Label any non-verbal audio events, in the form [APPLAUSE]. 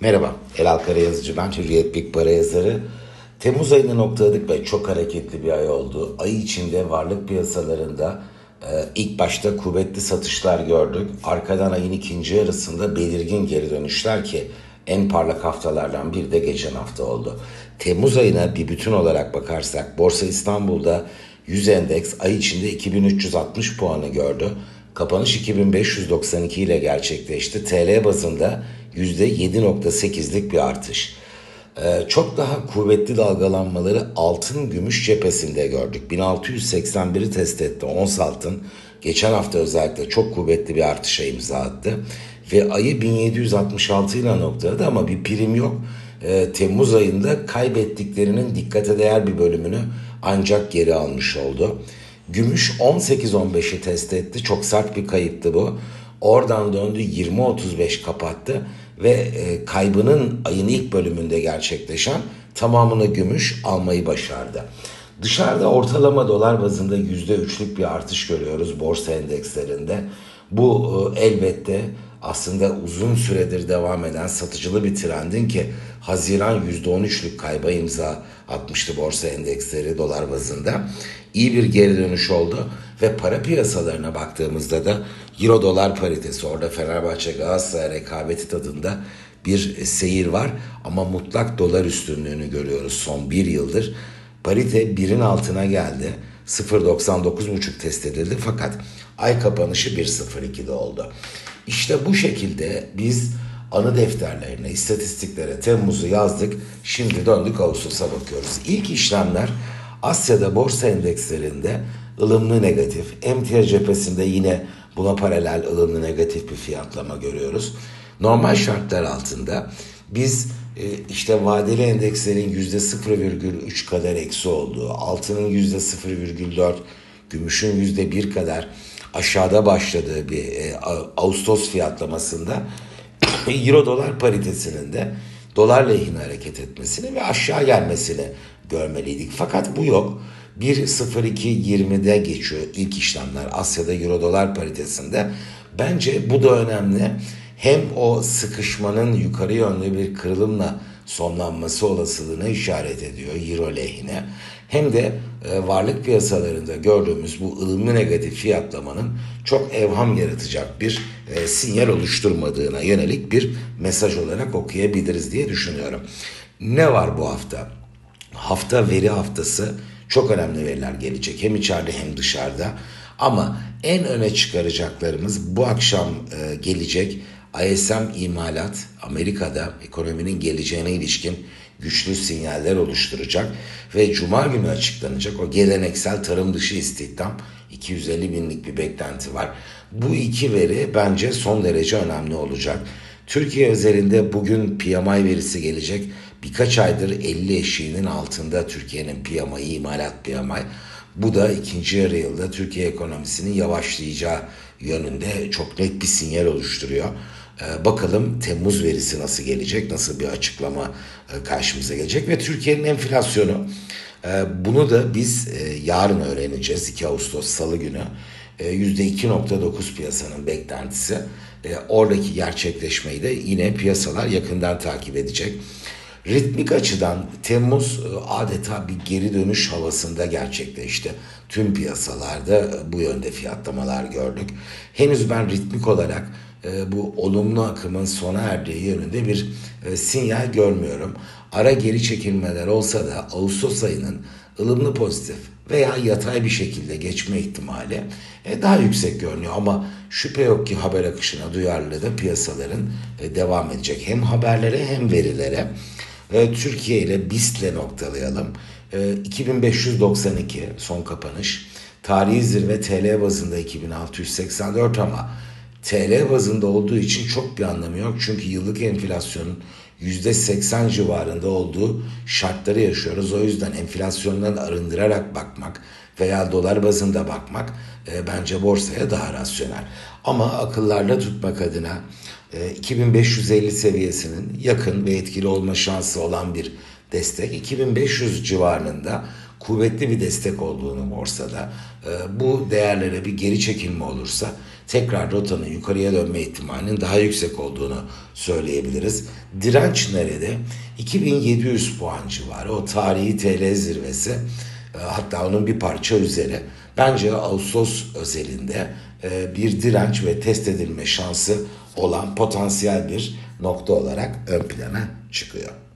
Merhaba, Elal Karayazıcı ben, Hürriyet Big Para yazarı. Temmuz ayını noktaladık ve çok hareketli bir ay oldu. Ay içinde varlık piyasalarında e, ilk başta kuvvetli satışlar gördük. Arkadan ayın ikinci yarısında belirgin geri dönüşler ki en parlak haftalardan bir de geçen hafta oldu. Temmuz ayına bir bütün olarak bakarsak Borsa İstanbul'da 100 endeks ay içinde 2360 puanı gördü. Kapanış 2592 ile gerçekleşti. TL bazında %7.8'lik bir artış. Ee, çok daha kuvvetli dalgalanmaları altın gümüş cephesinde gördük. 1681'i test etti ons altın. Geçen hafta özellikle çok kuvvetli bir artışa imza attı. Ve ayı 1766 ile noktaladı ama bir prim yok. Ee, Temmuz ayında kaybettiklerinin dikkate değer bir bölümünü ancak geri almış oldu. Gümüş 18-15'i test etti. Çok sert bir kayıptı bu. Oradan döndü 20-35 kapattı ve e, kaybının ayın ilk bölümünde gerçekleşen tamamını gümüş almayı başardı. Dışarıda ortalama dolar bazında %3'lük bir artış görüyoruz borsa endekslerinde. Bu e, elbette aslında uzun süredir devam eden satıcılı bir trendin ki Haziran %13'lük kayba imza atmıştı borsa endeksleri dolar bazında. İyi bir geri dönüş oldu ve para piyasalarına baktığımızda da Euro dolar paritesi orada Fenerbahçe Galatasaray rekabeti tadında bir seyir var ama mutlak dolar üstünlüğünü görüyoruz son bir yıldır. Parite birin altına geldi. 0.99.5 test edildi fakat ay kapanışı 1.02'de oldu. İşte bu şekilde biz anı defterlerine, istatistiklere Temmuz'u yazdık. Şimdi döndük Ağustos'a bakıyoruz. İlk işlemler Asya'da borsa endekslerinde ılımlı negatif. Emtia cephesinde yine buna paralel ılımlı negatif bir fiyatlama görüyoruz. Normal şartlar altında biz e, işte vadeli endekslerin yüzde 0,3 kadar eksi olduğu, altının yüzde 0,4, gümüşün yüzde bir kadar aşağıda başladığı bir e, Ağustos fiyatlamasında [COUGHS] Euro dolar paritesinin de dolar lehine hareket etmesini ve aşağı gelmesini görmeliydik. Fakat bu yok. 1.02.20'de geçiyor ilk işlemler Asya'da Euro dolar paritesinde. Bence bu da önemli. Hem o sıkışmanın yukarı yönlü bir kırılımla sonlanması olasılığına işaret ediyor Euro lehine. Hem de e, varlık piyasalarında gördüğümüz bu ılımlı negatif fiyatlamanın çok evham yaratacak bir e, sinyal oluşturmadığına yönelik bir mesaj olarak okuyabiliriz diye düşünüyorum. Ne var bu hafta? Hafta veri haftası çok önemli veriler gelecek hem içeride hem dışarıda. Ama en öne çıkaracaklarımız bu akşam e, gelecek ISM imalat Amerika'da ekonominin geleceğine ilişkin güçlü sinyaller oluşturacak ve cuma günü açıklanacak o geleneksel tarım dışı istihdam 250 binlik bir beklenti var. Bu iki veri bence son derece önemli olacak. Türkiye özelinde bugün PMI verisi gelecek. Birkaç aydır 50 eşiğinin altında Türkiye'nin PMI, imalat PMI. Bu da ikinci yarı yılda Türkiye ekonomisinin yavaşlayacağı yönünde çok net bir sinyal oluşturuyor. Ee, bakalım Temmuz verisi nasıl gelecek, nasıl bir açıklama e, karşımıza gelecek ve Türkiye'nin enflasyonu. E, bunu da biz e, yarın öğreneceğiz 2 Ağustos Salı günü. %2.9 piyasanın beklentisi. Oradaki gerçekleşmeyi de yine piyasalar yakından takip edecek. Ritmik açıdan Temmuz adeta bir geri dönüş havasında gerçekleşti. Tüm piyasalarda bu yönde fiyatlamalar gördük. Henüz ben ritmik olarak e, bu olumlu akımın sona erdiği yönünde bir e, sinyal görmüyorum. Ara geri çekilmeler olsa da Ağustos ayının ılımlı pozitif veya yatay bir şekilde geçme ihtimali e, daha yüksek görünüyor. Ama şüphe yok ki haber akışına duyarlı da piyasaların e, devam edecek. Hem haberlere hem verilere. E, Türkiye ile BIST'le noktalayalım. E, 2592 son kapanış. Tarihi zirve TL bazında 2684 ama TL bazında olduğu için çok bir anlamı yok. Çünkü yıllık enflasyonun %80 civarında olduğu şartları yaşıyoruz. O yüzden enflasyondan arındırarak bakmak veya dolar bazında bakmak e, bence borsaya daha rasyonel. Ama akıllarda tutmak adına e, 2550 seviyesinin yakın ve etkili olma şansı olan bir destek 2500 civarında kuvvetli bir destek olduğunu borsada e, bu değerlere bir geri çekilme olursa tekrar rotanın yukarıya dönme ihtimalinin daha yüksek olduğunu söyleyebiliriz. Direnç nerede? 2700 puan civarı o tarihi TL zirvesi e, hatta onun bir parça üzeri. Bence Ağustos özelinde e, bir direnç ve test edilme şansı olan potansiyel bir nokta olarak ön plana çıkıyor.